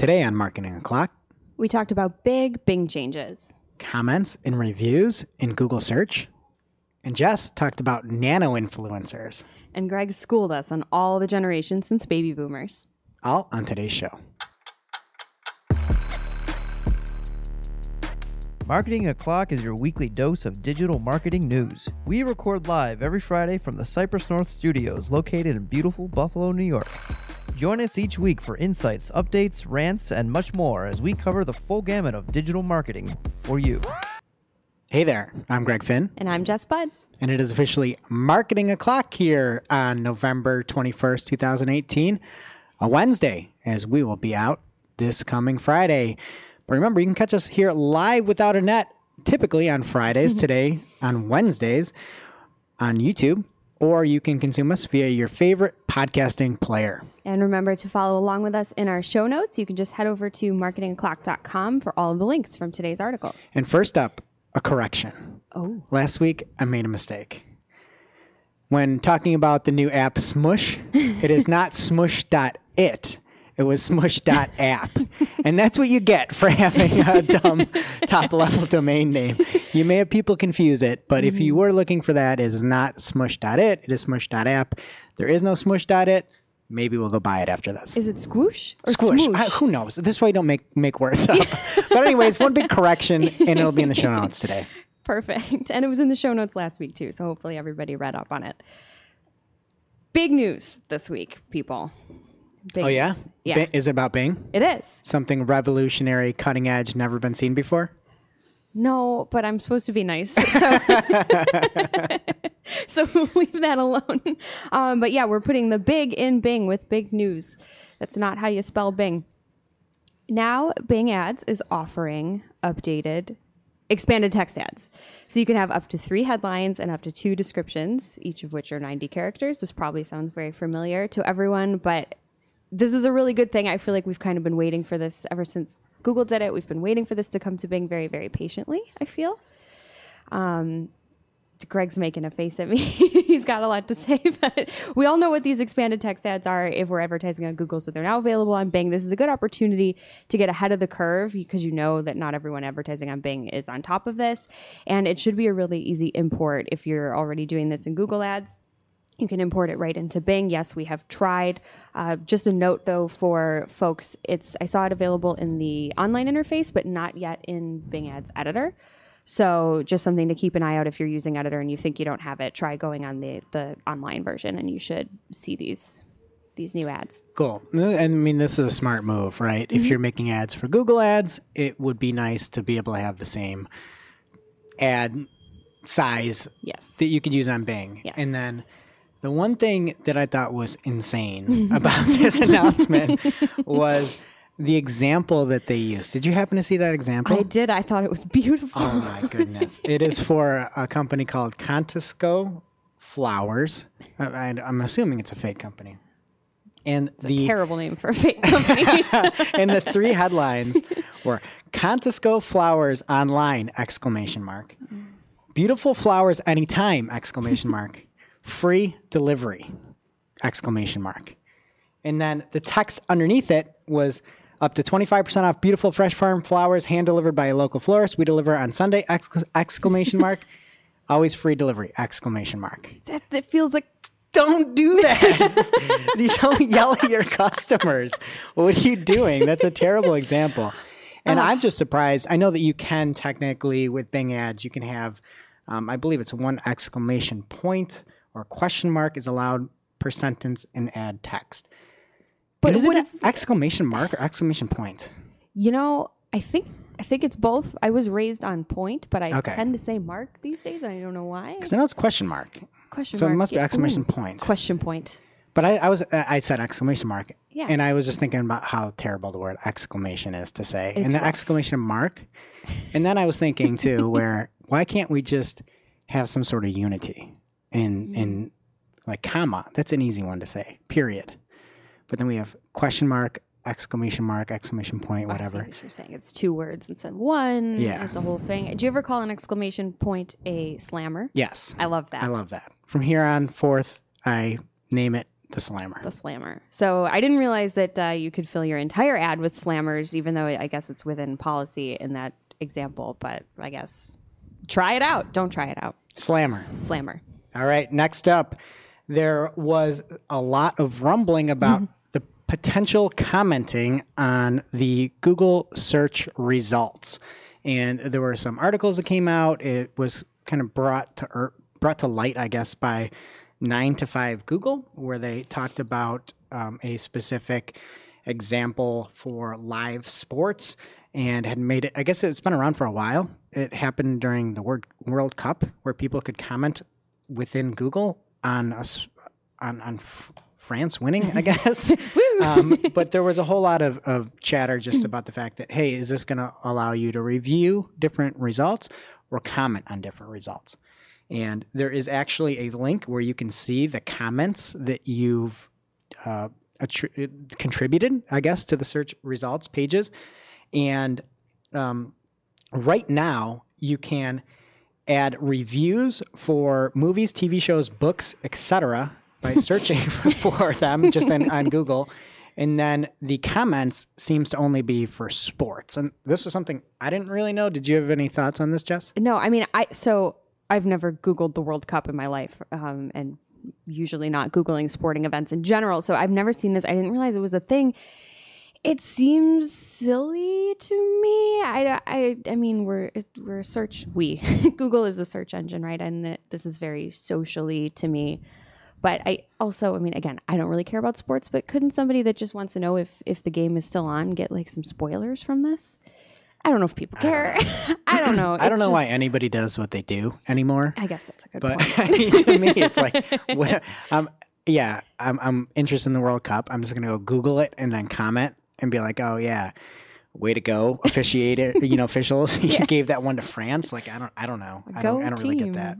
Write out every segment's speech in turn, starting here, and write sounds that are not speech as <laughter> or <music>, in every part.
Today on Marketing O'Clock, We talked about big Bing changes. comments and reviews in Google search. And Jess talked about nano influencers. And Greg schooled us on all the generations since baby boomers. All on today's show. Marketing O'Clock is your weekly dose of digital marketing news. We record live every Friday from the Cypress North Studios located in beautiful Buffalo, New York. Join us each week for insights, updates, rants, and much more as we cover the full gamut of digital marketing for you. Hey there, I'm Greg Finn, And I'm Jess Budd. and it is officially Marketing O'Clock here on November 21st, 2018, a Wednesday, as we will be out this coming Friday. But remember, you can catch us here live without a net, typically on Fridays, mm-hmm. today on Wednesdays on YouTube, or you can consume us via your favorite podcasting player. And remember to follow along with us in our show notes. You can just head over to marketingoclock.com for all of the links from today's articles. And first up, a correction. Oh. Last week, I made a mistake. When talking about the new app Smush, it is not <laughs> smush.it. It was smush.app. and that's what you get for <laughs> having a dumb top level domain name. You may have people confuse it, but if you were looking for that, it is not smush.it. It is smush.app. There is no smush.it. Maybe we'll go buy it after this. Is it squoosh or Squish. I- who knows? This way, you don't make make words up. <laughs> but anyways, one big correction, and it'll be in the show notes today. Perfect. And it was in the show notes last week too, so hopefully everybody read up on it. Big news this week, people. Big Oh yeah. Yeah. Is it about Bing? it is. Something revolutionary, cutting edge, never been seen before. No, but I'm supposed to be nice. <laughs> So, <laughs> so leave that alone. Um, but yeah, we're putting the big in Bing with big news. That's not how you spell Bing. Now, Bing Ads is offering updated, expanded text ads. So you can have up to three headlines and up to two descriptions, each of which are 90 characters. This probably sounds very familiar to everyone, but this is a really good thing. I feel like we've kind of been waiting for this ever since Google did it. We've been waiting for this to come to Bing very, very patiently, I feel. Um, Greg's making a face at me. <laughs> He's got a lot to say, <laughs> but we all know what these expanded text ads are if we're advertising on Google. So they're now available on Bing. This is a good opportunity to get ahead of the curve because you know that not everyone advertising on Bing is on top of this. And it should be a really easy import if you're already doing this in Google Ads. You can import it right into Bing. Yes, we have tried. Uh, just a note though for folks, it's I saw it available in the online interface, but not yet in Bing Ads Editor. So just something to keep an eye out if you're using Editor and you think you don't have it. Try going on the the online version, and you should see these these new ads. Cool. And I mean, this is a smart move, right? If you're making ads for Google Ads, it would be nice to be able to have the same ad size Yes. that you could use on Bing. Yes. And then the one thing that I thought was insane <laughs> about this announcement was the example that they used. Did you happen to see that example? I did. I thought it was beautiful. Oh my goodness! it is for a company called Contoso Flowers. I, I'm assuming it's a fake company. And the Terrible name for a fake company. <laughs> and the three headlines were Contoso Flowers online exclamation mark. Mm. Beautiful flowers anytime exclamation mark. Free delivery exclamation mark. And then the text underneath it was up to 25% off beautiful fresh farm flowers hand delivered by a local florist. We deliver on Sunday exc- exclamation <laughs> mark. Always free delivery exclamation mark. that, it feels like Don't do <laughs> that. you don't yell at your customers. What are you doing? That's a terrible example. And I'm just surprised. I know that you can technically with Bing ads, you can have, um, I believe it's one exclamation point or question mark is allowed per sentence in ad text. But But is it an exclamation mark or exclamation point? You know, I think I think it's both. I was raised on point, but I Okay. tend to say mark these days, and I don't know why. Because I know it's question mark. Question mark. So it must be exclamation ooh, point. Question point. But I, I was I said exclamation mark. Yeah. And I was just thinking about how terrible the word exclamation is to say. and then rough. exclamation mark. And then I was thinking too, <laughs> where why can't we just have some sort of unity in in like comma? That's an easy one to say. Period. But then we have question mark, exclamation mark, exclamation point, I whatever. what you're saying. It's two words instead of one. Yeah. It's a whole thing. Do you ever call an exclamation point a slammer? Yes. I love that. I love that. From here on forth, I name it the slammer. the slammer. So I didn't realize that uh, you could fill your entire ad with slammers, even though I guess it's within policy in that example. But I guess try it out. Don't try it out. Slammer. Slammer. All right. Next up, there was a lot of rumbling about the potential commenting on the Google search results, and there were some articles that came out. It was kind of brought to er, brought to light, I guess, by nine to five Google, where they talked about um, a specific example for live sports and had made it. I guess it's been around for a while. It happened during the World World Cup, where people could comment within Google on us on on France winning, I <laughs> guess. um, but there was a whole lot of, of chatter just about the fact that hey, is this going to allow you to review different results or comment on different results? And there is actually a link where you can see the comments that you've uh, attri- contributed, I guess, to the search results pages. And um, right now, you can add reviews for movies, TV shows, books, etc. by <laughs> searching <laughs> for them just on, on Google. And then the comments seems to only be for sports. And this was something I didn't really know. Did you have any thoughts on this, Jess? No, I mean, I so I've never Googled the World Cup in my life, um, and usually not Googling sporting events in general. So I've never seen this. I didn't realize it was a thing. It seems silly to me. I, I, I mean, we're we're a search. We <laughs> Google is a search engine, right? And it, this is very socially to me. But I also, I mean, again, I don't really care about sports. But couldn't somebody that just wants to know if if the game is still on get like some spoilers from this? I don't know if people care. <laughs> I don't know. I don't It know just- why anybody does what they do anymore. I guess that's a good But point. <laughs> I mean, to me, it's like, what, um, yeah, I'm, I'm interested in the World Cup. I'm just going to go Google it and then comment and be like, oh, yeah, way to go, officiator, you know, officials. <laughs> you gave that one to France. Like, I don't, I don't know. I don't, I don't really get that.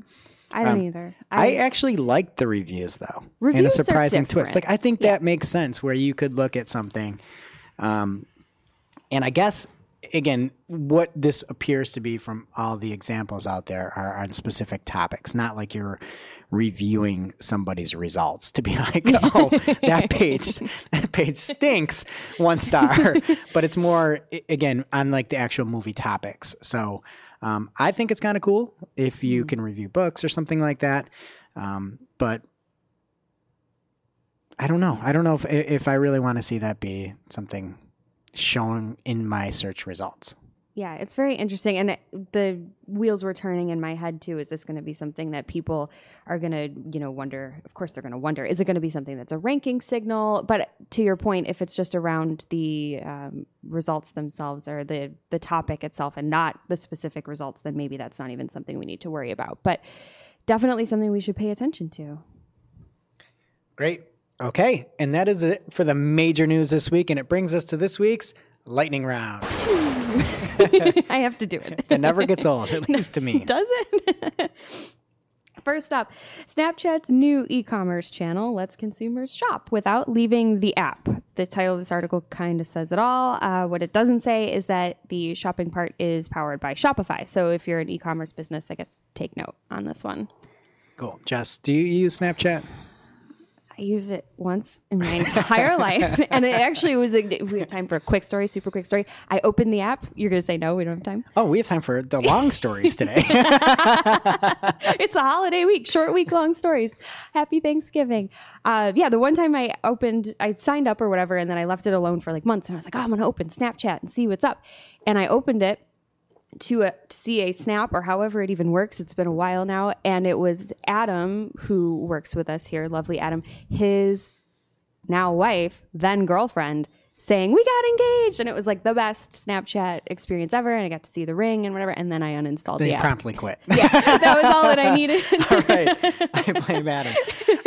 I don't Um, either. I, actually liked the reviews though, in Reviews a surprising twist. Like, I think that makes sense where you could look at something, um, and I guess again, what this appears to be from all the examples out there are on specific topics, not like you're reviewing somebody's results to be <laughs> like, oh, that <laughs> page, that page stinks, one star. <laughs> but it's more again on like the actual movie topics. So um, I think it's kind of cool if you can review books or something like that. Um, but I don't know. I don't know if if I really want to see that be something shown in my search results. Yeah, it's very interesting. And it, the wheels were turning in my head too. Is this going to be something that people are going to, you know, wonder? Of course, they're going to wonder. Is it going to be something that's a ranking signal? But to your point, if it's just around the um, results themselves or the the topic itself, and not the specific results, then maybe that's not even something we need to worry about. But definitely something we should pay attention to. Great. Okay, and that is it for the major news this week, and it brings us to this week's lightning round. <laughs> I have to do it. It never gets old, at least to me. <laughs> Does it? <laughs> First up, Snapchat's new e commerce channel lets consumers shop without leaving the app. The title of this article kind of says it all. Uh, what it doesn't say is that the shopping part is powered by Shopify. So if you're an e commerce business, I guess take note on this one. Cool. Jess, do you use Snapchat? I used it once in my <laughs> entire life, <laughs> and it actually was. A, we have time for a quick story, super quick story. I opened the app. You're going to say no, we don't have time. Oh, we have time for the long <laughs> stories today. it's a holiday week, short week, long stories. Happy Thanksgiving. Uh, yeah, the one time I opened, I signed up or whatever, and then I left it alone for like months, and I was like, oh, I'm going to open Snapchat and see what's up. And I opened it to, a, to see a snap or however it even works. It's been a while now, and it was Adam who works with us here, lovely Adam, his now wife, then girlfriend, saying we got engaged, and it was like the best Snapchat experience ever. And I got to see the ring and whatever, and then I uninstalled they the app. promptly quit. <laughs> Yeah, that was all that I needed. <laughs> All right. I blame Adam.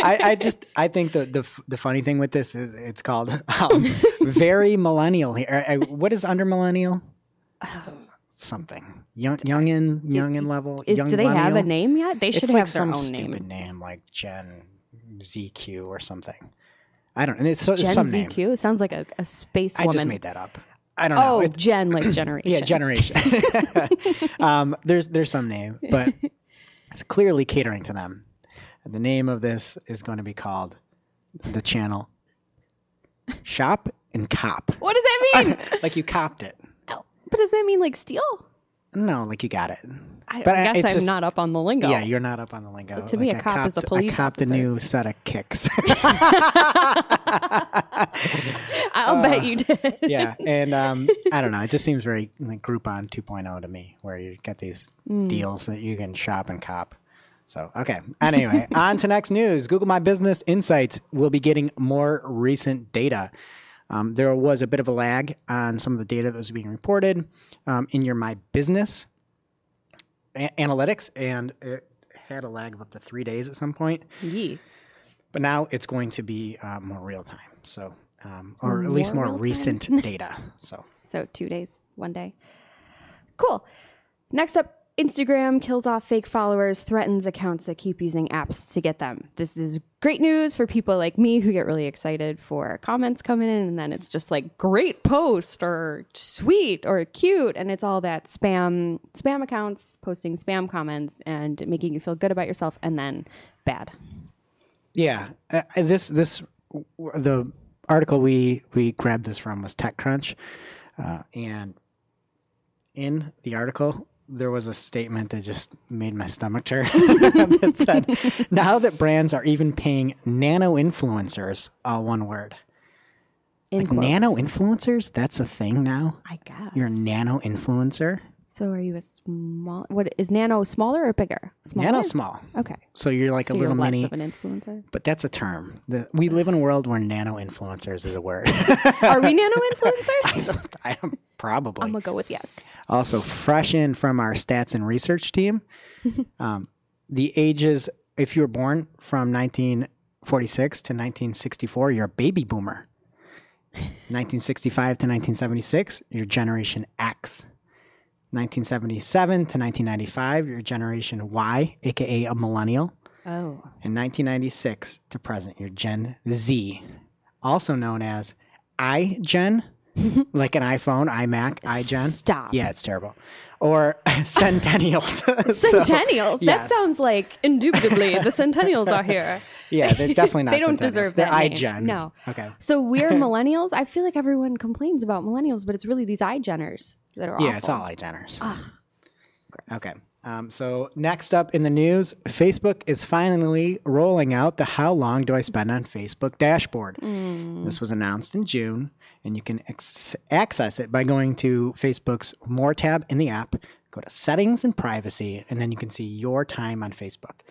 I, I just I think the, the the funny thing with this is it's called um, very millennial here. I, I- what is under millennial? Um, Something young youngin youngin level. Is, young do they have a name yet? They should it's have like their some own stupid name. name. like Gen ZQ or something. I don't. Know. And it's so, Gen some name. ZQ sounds like a, a space I woman. just made that up. I don't know. Oh, Gen like <clears throat> generation. yeah, generation. <laughs> um, there's there's some name, but <laughs> it's clearly catering to them. And the name of this is going to be called the channel Shop and Cop. What does that mean? <laughs> like you copped it. But does that mean like steal? No, like you got it. I, But, I uh, guess I'm just- not up on the lingo. Yeah, you're not up on the lingo. To me, Like, a cop is a police I copped officer. a new set of kicks. <laughs> <laughs> I'll bet you did. yeah, and um, I don't know. It just seems very like Groupon 2.0 to me, where you get these Mm. deals that you can shop and cop. So okay. Anyway, <laughs> on to next news. Google My Business Insights will be getting more recent data. Um, there was a bit of a lag on some of the data that was being reported um, in your My Business a- analytics, and it had a lag of up to three days at some point. Yee. But now it's going to be uh, more real time. So, um, or at least More more recent <laughs> data. So, So two days, one day. Cool. Next up, Instagram kills off fake followers, threatens accounts that keep using apps to get them. This is great news for people like me who get really excited for comments coming in, and then it's just like great post or sweet or cute, and it's all that spam spam accounts posting spam comments and making you feel good about yourself, and then bad. yeah, uh, this this the article we we grabbed this from was TechCrunch, uh, and in the article there was a statement that just made my stomach turn. <laughs> that said, "Now that brands are even paying nano influencers, all one word, In like quotes. nano influencers. That's a thing now. I guess. You're a nano influencer. So are you a small? What is nano smaller or bigger? Smaller? Nano small. Okay. So you're like so a little mini. of an influencer. But that's a term. The, we live in a world where nano influencers is a word. <laughs> Are we <laughs> nano influencers? I am probably. I'm gonna go with yes. also, fresh in from our stats and research team, <laughs> um, the ages, if you were born from 1946 to 1964, you're a baby boomer. 1965 to 1976, you're Generation X. 1977 to 1995, you're Generation Y, aka a millennial. Oh. In 1996 to present, you're Gen Z, also known as iGen, <laughs> like an iPhone, iMac, iGen. Stop. Yeah, it's terrible. Or <laughs> Centennials. <laughs> So, Centennials. yes. That sounds like indubitably the Centennials are here. Yeah, they're definitely not. They don't deserve They're that name. iGen. No. Okay. So we're millennials. I feel like everyone complains about millennials, but it's really these iGeners that are Yeah, awful. it's all iGeners. Okay. Um, so next up in the news, Facebook is finally rolling out the "How long do I spend on Facebook?" dashboard. Mm. This was announced in June, and you can ex- access it by going to Facebook's More tab in the app. Go to Settings and Privacy, and then you can see your time on Facebook.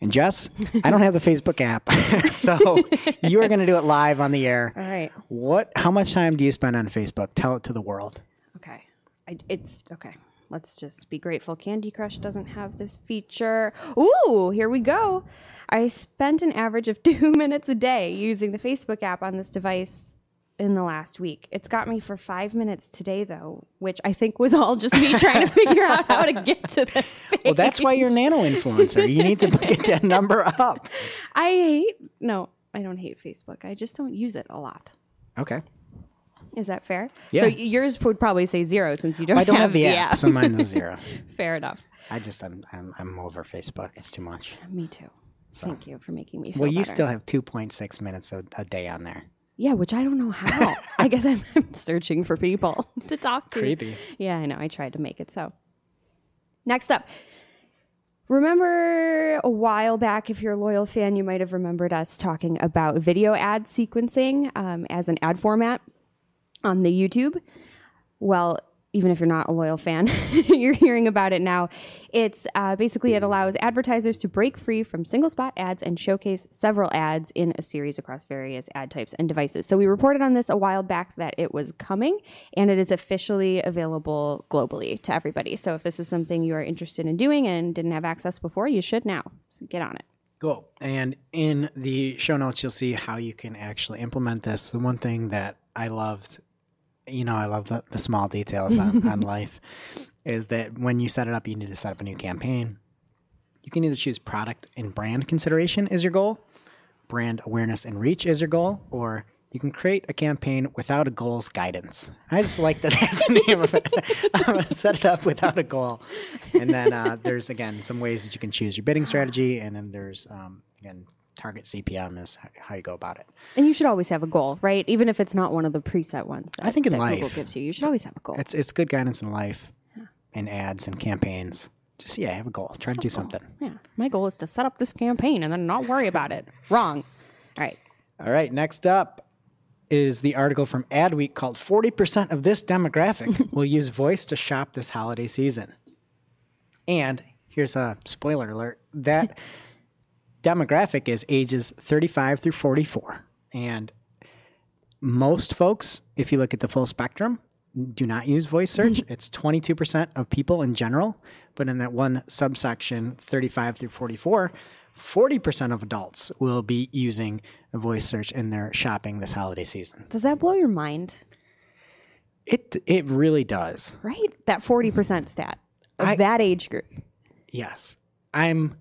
And Jess, I don't have the Facebook app, <laughs> so you are going to do it live on the air. All right. What? How much time do you spend on Facebook? Tell it to the world. I, it's okay. Let's just be grateful. Candy Crush doesn't have this feature. Ooh, here we go. I spent an average of <laughs> two minutes a day using the Facebook app on this device in the last week. It's got me for five minutes today, though, which I think was all just me trying to figure out how to get to this page. <laughs> Well, that's why you're nano influencer. You need to get that number up. <laughs> I hate. No, I don't hate Facebook. I just don't use it a lot. Okay. Is that fair? Yeah. So yours would probably say zero since you don't, I don't have, have the app, so mine's a zero. <laughs> fair enough. I just I'm I'm, I'm over Facebook. It's too much. Me too. Thank you for making me feel Well, you better. still have 2.6 minutes a, a day on there. Yeah, which I don't know how. <laughs> I guess I'm, I'm searching for people <laughs> to talk to. Creepy. Yeah, I know. I tried to make it so. Next up. Remember a while back, if you're a loyal fan, you might have remembered us talking about video ad sequencing um, as an ad format on the YouTube. Well, even if you're not a loyal fan, <laughs> you're hearing about it now. It's uh, basically it allows advertisers to break free from single spot ads and showcase several ads in a series across various ad types and devices. So we reported on this a while back that it was coming, and it is officially available globally to everybody. So if this is something you are interested in doing and didn't have access before, you should now. So get on it. Cool. And in the show notes, you'll see how you can actually implement this. The one thing that I loved, you know, I love the, the small details on, on <laughs> life, is that when you set it up, you need to set up a new campaign. You can either choose product and brand consideration as your goal, brand awareness and reach as your goal, or you can create a campaign without a goals guidance. I just like that that's the name of it. <laughs> I'm going to set it up without a goal. And then uh, there's, again, some ways that you can choose your bidding strategy. And then there's, um, again, target CPM is how you go about it. And you should always have a goal, right? Even if it's not one of the preset ones. That, I think in that Google life- gives you, you should always have a goal. It's it's good guidance in life, in ads and campaigns. Just yeah, have a goal. Try to do something. Yeah, my goal is to set up this campaign and then not worry about it. <laughs> Wrong. All right. All right, next up is the article from Adweek called 40% of this demographic <laughs> will use voice to shop this holiday season. And here's a spoiler alert that <laughs> demographic is ages 35 through 44. And most folks, if you look at the full spectrum, do not use voice search. <laughs> it's 22% of people in general, but in that one subsection, 35 through 44, 40% of adults will be using a voice search in their shopping this holiday season. Does that blow your mind? It it really does. Right? That 40% stat of I- that age group. Yes. I'm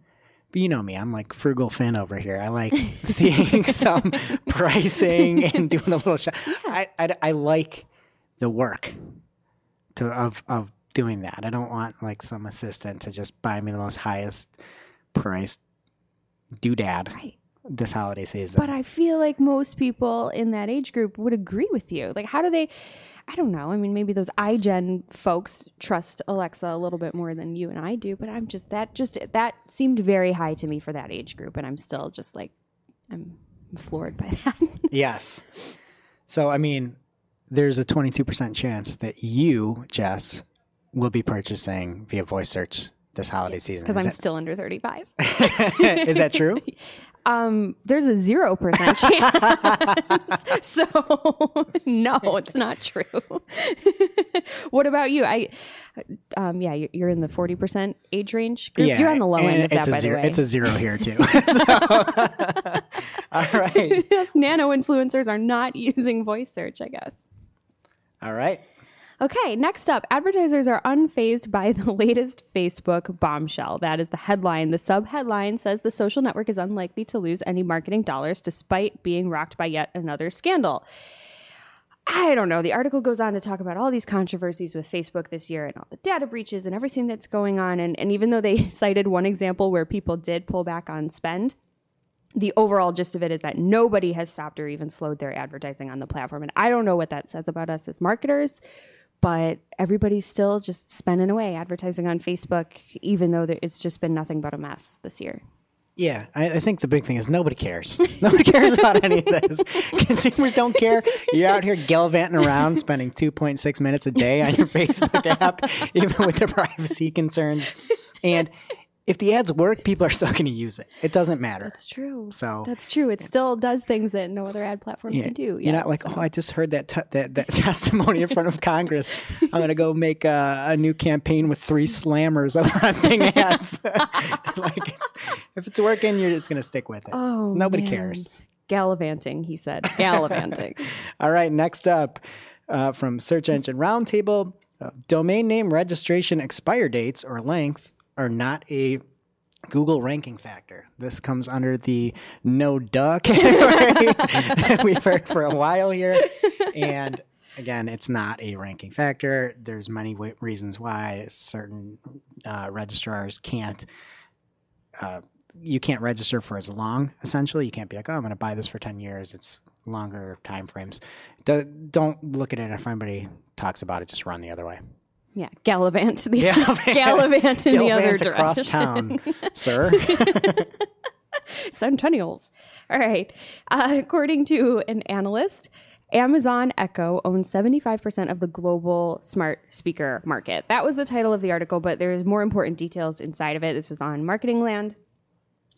but you know me, I'm like frugal Finn over here. I like <laughs> seeing <laughs> some pricing and <laughs> doing a little shop. I, I I like the work to of of doing that. I don't want like some assistant to just buy me the most highest priced doodad Right. this holiday season. But I feel like most people in that age group would agree with you. Like, how do they? I don't know. I mean, maybe those iGen folks trust Alexa a little bit more than you and I do, but I'm just that just that seemed very high to me for that age group, and I'm still just like I'm floored by <laughs> that. Yes. So, I mean, there's a 22% chance that you, Jess, will be purchasing via voice search this holiday season. Because I'm that, still under 35. <laughs> is that true? <laughs> Um, there's a zero percent <laughs> chance. <laughs> so <laughs> no, it's not true. what about you? I, um, yeah, you- you're in the 40 percent age range. Group. you're on the low end of that, it's a by zero, the way. It's a zero here, too. So- all right. yes, nano influencers are not using voice search. I guess. All right. Okay, next up, advertisers are unfazed by the <laughs> latest Facebook bombshell. That is the headline. The sub headline says the social network is unlikely to lose any marketing dollars despite being rocked by yet another scandal. I don't know. The article goes on to talk about all these controversies with Facebook this year and all the data breaches and everything that's going on. And, and even though they <laughs> cited one example where people did pull back on spend, the overall gist of it is that nobody has stopped or even slowed their advertising on the platform. And I don't know what that says about us as marketers, but everybody's still just spending away advertising on Facebook, even though it's just been nothing but a mess this year. Yeah, I, I think the big thing is nobody cares. <laughs> Nobody cares about any of this. <laughs> Consumers don't care. You're out here gallivanting around, spending 2.6 minutes a day on your Facebook app, <laughs> even with the privacy concerns. And if the ads work, people are still <laughs> going to use it. It doesn't matter. That's true. So- that's true. It still does things that no other ad platform Yeah, can do. You're Yeah, not like, so- oh, I just heard that te- that, that <laughs> testimony in front of Congress. I'm going to go make a, a new campaign with three slammers over <laughs> on Bing ads. like, it's, if it's working, you're just going to stick with it. Oh, Nobody man. cares. Gallivanting, he said. Gallivanting. All right, next up uh, from Search Engine Roundtable uh, domain name registration expire dates or length are not a Google ranking factor. This comes under the no duh <laughs> category that we've heard for a while here. And again, it's not a ranking factor. There's many w- reasons why certain uh, registrars can't. Uh, you can't register for as long. Essentially, you can't be like, "Oh, I'm going to buy this for ten years." It's longer time frames. Do, don't look at it if anybody talks about it. Just run the other way. Yeah, gallivant. The, Gallivant. <laughs> gallivant in the other Gallivant across direction. town, <laughs> sir. Centennials. All right. Uh, according to an analyst, Amazon Echo owns 75% of the global smart speaker market. That was the title of the article, but there's more important details inside of it. This was on Marketing Land.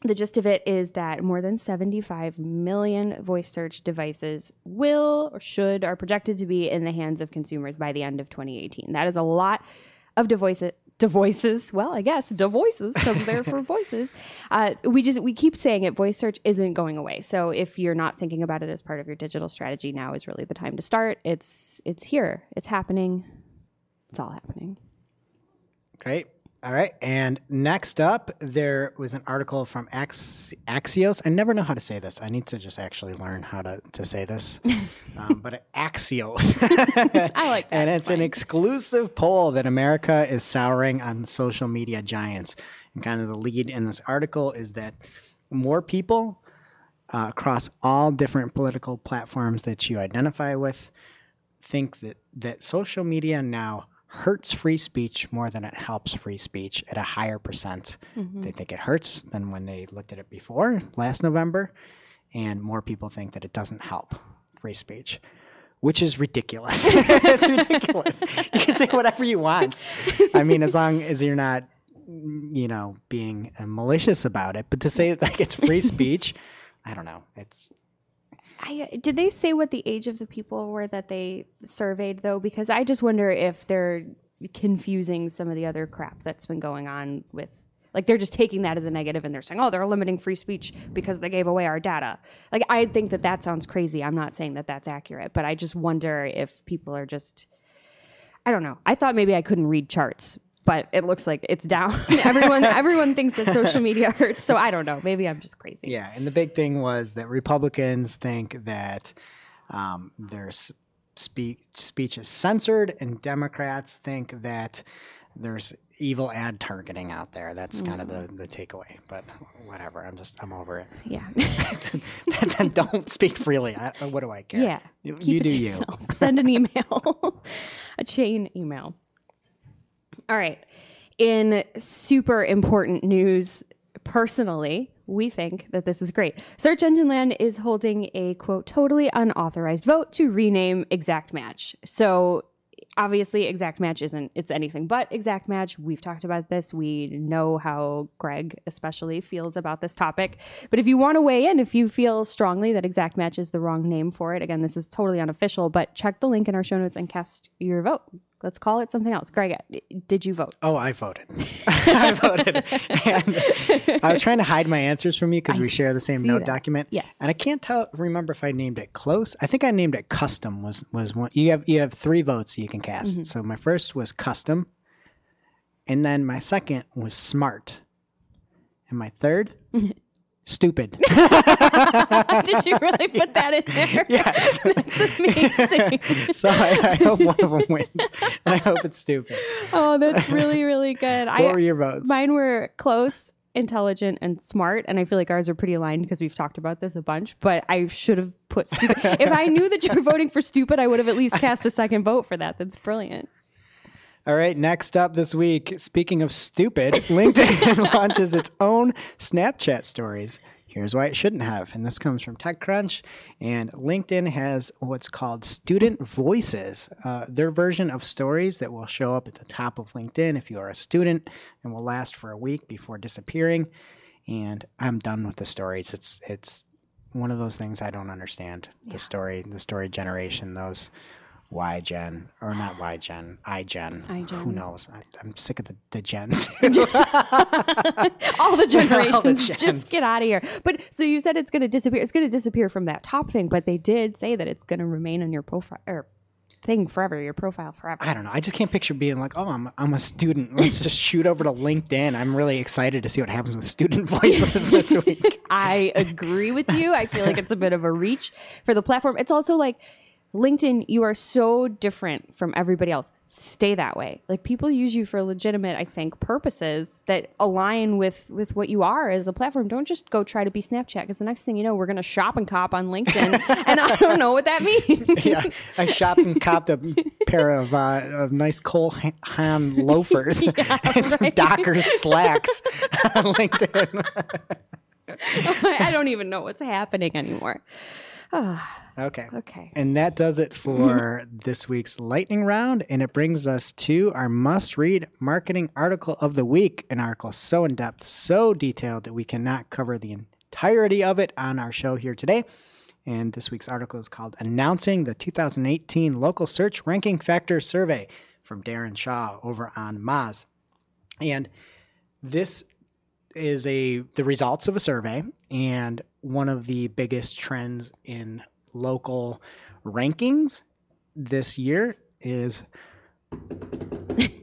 The gist of it is that more than 75 million voice search devices will or should are projected to be in the hands of consumers by the end of 2018. That is a lot of devices. Devices, well, I guess devices because they're for <laughs> voices. Uh, we just we keep saying it. Voice search isn't going away. So if you're not thinking about it as part of your digital strategy, now is really the time to start. It's it's here. It's happening. It's all happening. Great. All right. And next up, there was an article from Ax- Axios. I never know how to say this. I need to just actually learn how to, to say this. <laughs> um, but Axios. I like that. and It's it's an exclusive poll that America is souring on social media giants. And kind of the lead in this article is that more people uh, across all different political platforms that you identify with think that, that social media now hurts free speech more than it helps free speech at a higher percent. Mm-hmm. They think it hurts than when they looked at it before last November, and more people think that it doesn't help free speech. Which is ridiculous. <laughs> <laughs> it's ridiculous. You can say whatever you want. I mean, as long as you're not, you know, being malicious about it. But to say like it's free <laughs> speech, I don't know. It's I, did they say what the age of the people were that they surveyed though? Because I just wonder if they're confusing some of the other crap that's been going on with like they're just taking that as a negative and they're saying, "Oh, they're limiting free speech because they gave away our data." Like I think that that sounds crazy. I'm not saying that that's accurate, but I just wonder if people are just I don't know. I thought maybe I couldn't read charts, but it looks like it's down. <laughs> everyone <laughs> everyone thinks that social media hurts, so I don't know. Maybe I'm just crazy. Yeah, and the big thing was that Republicans think that um, their s- speak, speech is censored, and Democrats think that there's evil ad targeting out there. That's kind of the, the takeaway. But whatever, I'm just I'm over it. Yeah. <laughs> then don't speak freely. I, what do I care? Yeah. you, Keep you it do to you. yourself. Send an email, a chain email. All right. In super important news, personally, we think that this is great. Search Engine Land is holding a quote, totally unauthorized vote to rename Exact Match. So, obviously exact match isn't it's anything but exact match we've talked about this we know how greg especially feels about this topic but if you want to weigh in if you feel strongly that exact match is the wrong name for it again this is totally unofficial but check the link in our show notes and cast your vote let's call it something else greg did you vote Oh, I voted. <laughs> I voted. And I was trying to hide my answers from you because we share the same note that. document. Yes. And I can't tell remember if I named it close. I think I named it custom was was one you have you have three votes you can cast. Mm-hmm. So my first was custom. And then my second was smart. And my third <laughs> stupid. <laughs> did you really put that in there <laughs> yes. <laughs> that's amazing so I, I hope one of them wins. And I hope it's stupid. oh that's really really good What were your votes? Mine were close, intelligent, and smart, and I feel like ours are pretty aligned because we've talked about this a bunch. But I should have put stupid. if I knew that you were voting for stupid, I would have at least cast a second vote for that. That's brilliant. All right, next up this week, speaking of stupid, <laughs> LinkedIn <laughs> launches its own Snapchat stories. Here's why it shouldn't have. And this comes from TechCrunch. And LinkedIn has what's called student voices, uh, their version of stories that will show up at the top of LinkedIn if you are a student and will last for a week before disappearing. And I'm done with the stories. It's, it's, one of those things I don't understand. The story, the story generation, those Y gen or not Y gen, I gen. Who knows? I, I'm sick of the, the gens. <laughs> <laughs> All the generations, gens. just get out of here. But so you said it's going to disappear. It's going to disappear from that top thing, but they did say that it's going to remain on your profile or thing forever, your profile forever. I don't know. I just can't picture being like, oh, I'm, I'm a student. Let's just shoot over to LinkedIn. I'm really excited to see what happens with student <laughs> voices this week. I agree with you. I feel like it's a bit of a reach for the platform. It's also like LinkedIn, you are so different from everybody else. Stay that way. Like people use you for legitimate, I think, purposes that align with with what you are as a platform. Don't just go try to be Snapchat because the next thing you know, we're gonna shop and cop on LinkedIn, <laughs> and I don't know what that means. yeah, I shopped and copped a pair of, uh, of nice Cole Ha- Haan loafers <laughs> <laughs> and some right. Dockers slacks on LinkedIn. I don't even know what's happening anymore. Ah, okay. Okay. And that does it for <laughs> this week's lightning round. And it brings us to our must read marketing article of the week. An article so in depth, so detailed that we cannot cover the entirety of it on our show here today. And this week's article is called Announcing the 2018 Local Search Ranking Factor Survey from Darren Shaw over on Moz. And this is a the results of a survey and one of the biggest trends in local rankings this year is <laughs>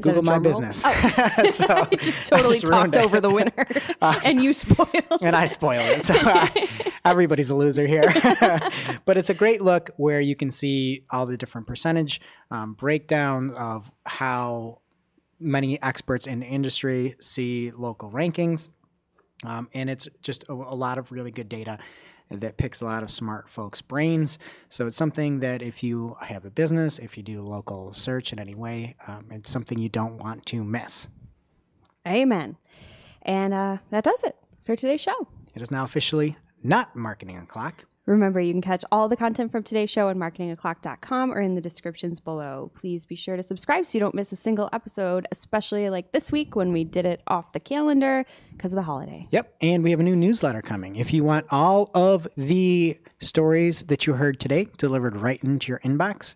Google My? Business. Oh. <laughs> <laughs> so I just totally just talked over the winner, and you spoiled. and I spoil it. So uh, everybody's a loser here. but it's a great look where you can see all the different percentage um, breakdown of how many experts in the industry see local rankings. Um, and it's just a, a lot of really good data. that picks a lot of smart folks' brains. So it's something that if you have a business, if you do local search in any way, um, it's something you don't want to miss. Amen. And uh, that does it for today's show. It is now officially not Marketing O'Clock. Remember, you can catch all the content from today's show on marketingoclock.com or in the descriptions below. Please be sure to subscribe so you don't miss a single episode, especially like this week when we did it off the calendar because of the holiday. Yep. And we have a new newsletter coming. If you want all of the stories that you heard today delivered right into your inbox,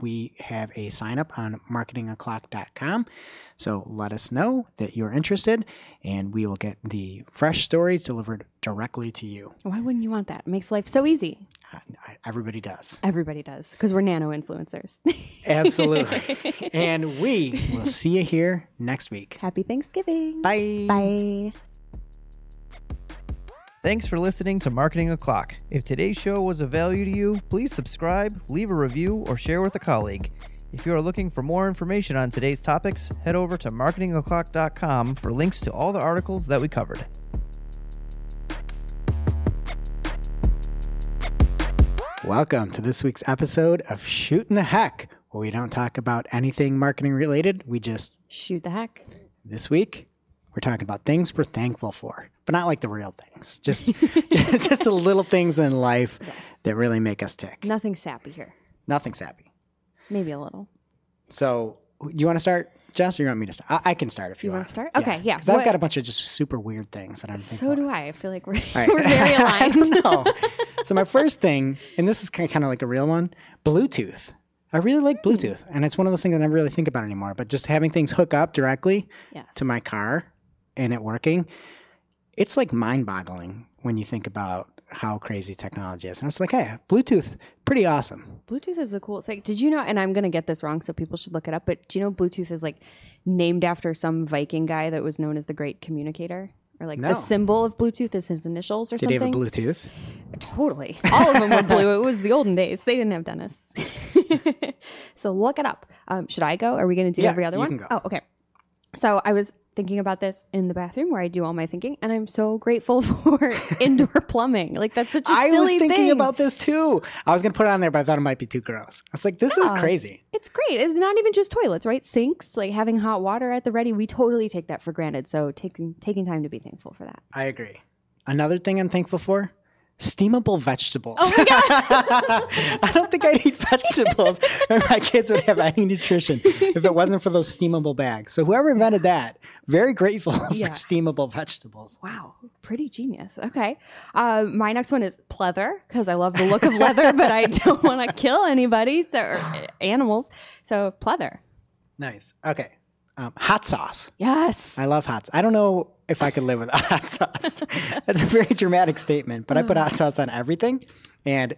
we have a sign up on marketingoclock.com. So let us know that you're interested, and we will get the fresh stories delivered directly to you. Why wouldn't you want that? It makes life so easy. Everybody does. Everybody does because we're nano influencers. <laughs> Absolutely. and we will see you here next week. Happy Thanksgiving. Bye. Bye. Thanks for listening to Marketing O'Clock. If today's show was of value to you, please subscribe, leave a review, or share with a colleague. If you are looking for more information on today's topics, head over to marketingoclock.com for links to all the articles that we covered. Welcome to this week's episode of Shooting the Heck, where we don't talk about anything marketing related. We just, Shoot the heck. this week, we're talking about things we're thankful for, but not like the real things. Just, <laughs> just, just the little things in life that really make us tick. Nothing sappy here. Nothing sappy. Maybe a little. So, you want to start, Jess, or you want me to start? I, I can start if you, You want. start? Okay, yeah. Because I've got a bunch of just super weird things that I'm So do I. I feel like we're, right. <laughs> we're very <laughs> aligned. know. <laughs> so my first thing, and this is kind of like a real one, Bluetooth. I really like Hmm. Bluetooth, and it's one of those things I never really think about anymore. But just having things hook up directly yes. to my car and it working, it's like mind-boggling when you think about how crazy technology is. And I was like, hey, Bluetooth, pretty awesome. Bluetooth is a cool thing. Did you know? And I'm going to get this wrong, so people should look it up. But do you know Bluetooth is like named after some Viking guy that was known as the Great Communicator? Or like No. the symbol of Bluetooth is his initials or Did he something? have a Bluetooth? Totally. All of them were blue. It was the olden days. They didn't have dentists. <laughs> so look it up. Um, should I go? Are we going to do Yeah, every other one? Oh, okay. So I was thinking about this in the bathroom where I do all my thinking, and I'm so grateful <laughs> for <laughs> indoor plumbing. Like that's such a I silly thing I was thinking thing. about this too. I was going to put it on there, but I thought it might be too gross. I was like, this is crazy. It's great. It's not even just toilets, right? Sinks, like having hot water at the ready. We totally take that for granted. So taking taking time to be thankful for that. I agree. Another thing I'm thankful for steamable vegetables. Oh my god! <laughs> I don't think I'd eat vegetables <laughs> or my kids would have any nutrition if it wasn't for those steamable bags. So whoever invented that, very grateful <laughs> Yeah. for steamable vegetables. wow, pretty genius. Okay, uh, my next one is pleather because I love the look of leather, but I don't want to kill anybody so, or uh, animals. So pleather. Nice. Okay. Um, hot sauce. Yes. I love hot. Sauce. I don't know if I could live without <laughs> hot sauce. <laughs> That's a very dramatic statement, but I put hot sauce on everything. And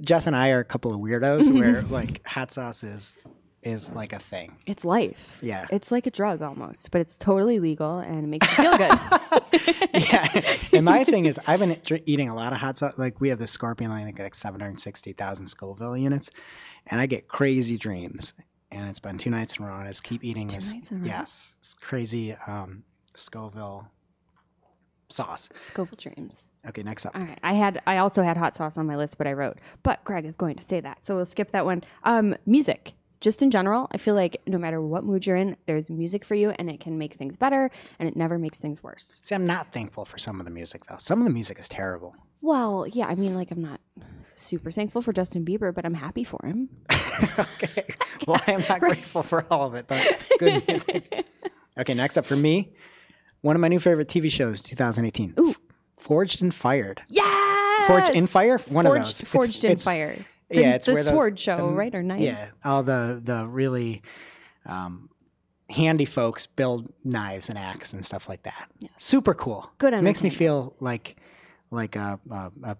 Jess and I are a couple of weirdos <laughs> where like hot sauce is is like a thing. It's life. Yeah. It's like a drug almost, but it's totally legal and it makes you feel good. yeah. And my thing is, I've been eating a lot of hot sauce. Like we have the Scorpion, I think like 760,000 Scoville units, and I get crazy dreams. And it's been two nights in a row, and it's keep eating this. nights in a row? Yes, it's crazy um, Scoville sauce. Scoville dreams. Okay, next up. All right. I had I also had hot sauce on my list, but I wrote, but Greg is going to say that. So we'll skip that one. Um, music. Just in general, I feel like no matter what mood you're in, there's music for you and it can make things better and it never makes things worse. See, I'm not thankful for some of the music though. Some of the music is terrible. Well, yeah, I mean like I'm not super thankful for Justin Bieber, but I'm happy for him. <laughs> okay. Well, I am not <laughs> grateful for all of it, but good music. <laughs> Okay, next up for me, one of my new favorite TV shows, 2018. Ooh. Forged and Fired. Yeah. Forged in Fire? One Forged, of those. It's- Forged in it's- Fire. The, yeah, it's the where those- sword show, the- right? Or knives. Yeah, all the the really um, handy folks build knives and axe and stuff like that. Yeah. Super cool. Good Makes me feel like like a, a, a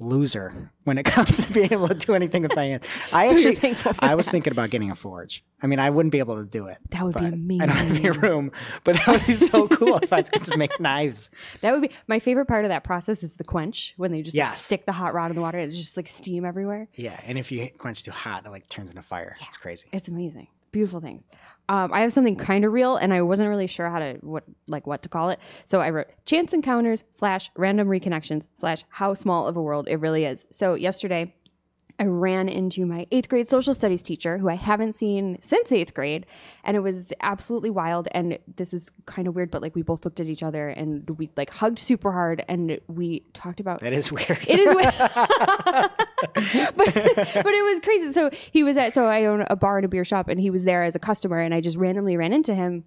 loser when it <laughs> comes to being able to do anything with my hands. <laughs> I So actually, I was thinking about getting a forge. I mean, I wouldn't be able to do it. That would be but I don't have any room, but that would be so <laughs> cool if I could just make knives. That would be my favorite part of that process is the quench when they just like, stick the hot rod in the water it's just like steam everywhere. Yeah, and if you quench too hot, it like turns into fire. It's crazy. It's amazing. beautiful things. Um, I have something kind of real, and I wasn't really sure how to what like what to call it. So I wrote chance encounters slash random reconnections slash how small of a world it really is. So yesterday, I ran into my eighth grade social studies teacher who I haven't seen since eighth grade. And it was absolutely wild. And this is kind of weird, but like we both looked at each other and we like hugged super hard and we talked about That is weird. it is <laughs> weird. <laughs> but but it was crazy. So he was at so I own a bar and a beer shop and he was there as a customer and I just randomly ran into him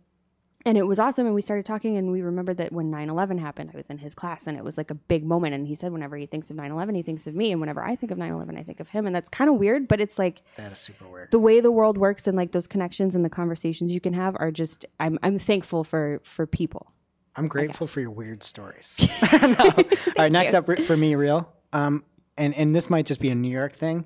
and it was awesome and we started talking and we remembered that when 9-11 happened i was in his class and it was like a big moment and he said whenever he thinks of 9-11 he thinks of me and whenever i think of 9-11 i think of him and that's kind of weird but it's like that is super weird. the way the world works and like those connections and the conversations you can have are just i'm, I'm thankful for for people I'm grateful for your weird stories. <laughs> <laughs> No. All right, next up for me, real. Um, and and this might just be a New York thing,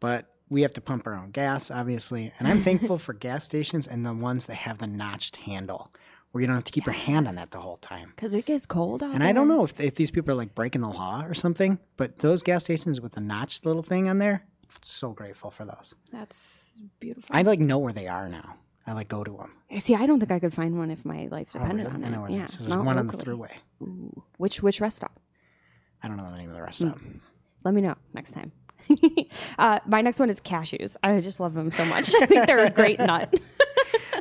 but we have to pump our own gas, obviously. And I'm thankful for gas stations and the ones that have the notched handle, where you don't have to keep your hand on that the whole time. because it gets cold out And I don't know if, if these people are like breaking the law or something, but those gas stations with the notched little thing on there, so grateful for those. that's beautiful I like know where they are now. I like go to them. see i don't think i could find one if my life depended on Oh, I it know where yeah so there's one on the locally. Thruway. Ooh. which which rest stop I don't know the name of the rest mm. of them. let me know next time <laughs> uh, my next one is cashews i just love them so much <laughs> i think they're a great <laughs> nut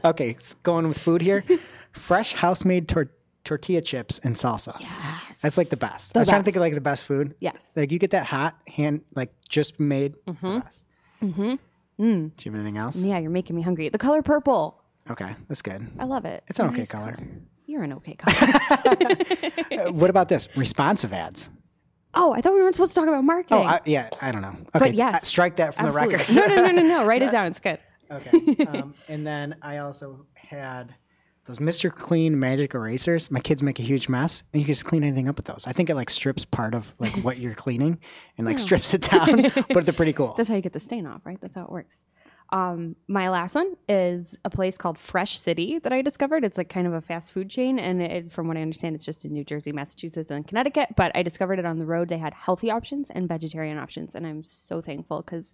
Okay, going with food here. Fresh house-made tor- tortilla chips and salsa. yes That's like the best. The I was trying to think of like the best food. yes Like you get that hot hand, like just made. The best. Mm-hmm. Do you have anything else? yeah you're making me hungry the color purple Okay, that's good. i love it It's an a okay nice color. you're an okay color what about this responsive ads? Oh i thought we weren't supposed to talk about marketing Oh, I, yeah, I don't know. Okay, yes. uh, strike that from Absolutely. the record. no no no no no <laughs> write it down it's good okay. Um, and then I also had those Mr. Clean magic erasers. My kids make a huge mess, and you can just clean anything up with those. I think it like strips part of like what you're cleaning and like strips it down, <laughs> but they're pretty cool. That's how you get the stain off, right? That's how it works. Um, my last one is a place called Fresh City that I discovered. It's like kind of a fast food chain, and it, from what I understand, it's just in New Jersey, Massachusetts, and Connecticut. But I discovered it on the road. They had healthy options and vegetarian options, and I'm so thankful because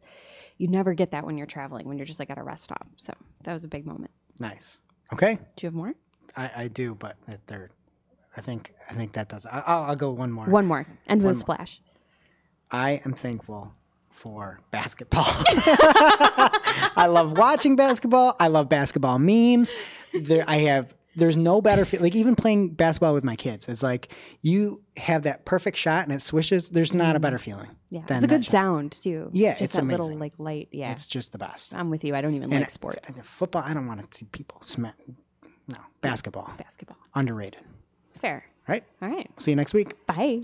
you never get that when you're traveling, when you're just like at a rest stop. So that was a big moment. Nice. Okay, Do you have more? I, I do, but they're. I think I think that does. I, I'll, I'll go one more. One more. End with a splash. I am thankful for basketball. <laughs> I love watching basketball. I love basketball memes. There, I have. There's no better feel. Like even playing basketball with my kids, it's like you have that perfect shot and it swishes. There's not a better feeling. Yeah, it's a good shot. sound too. Yeah, just it's that little amazing. like light. Yeah, It's just the best. I'm with you. I don't even And like sports. uh, Football. I don't want to see people smack. No, basketball. Basketball. Underrated. Fair. Right. All right. See you next week. Bye.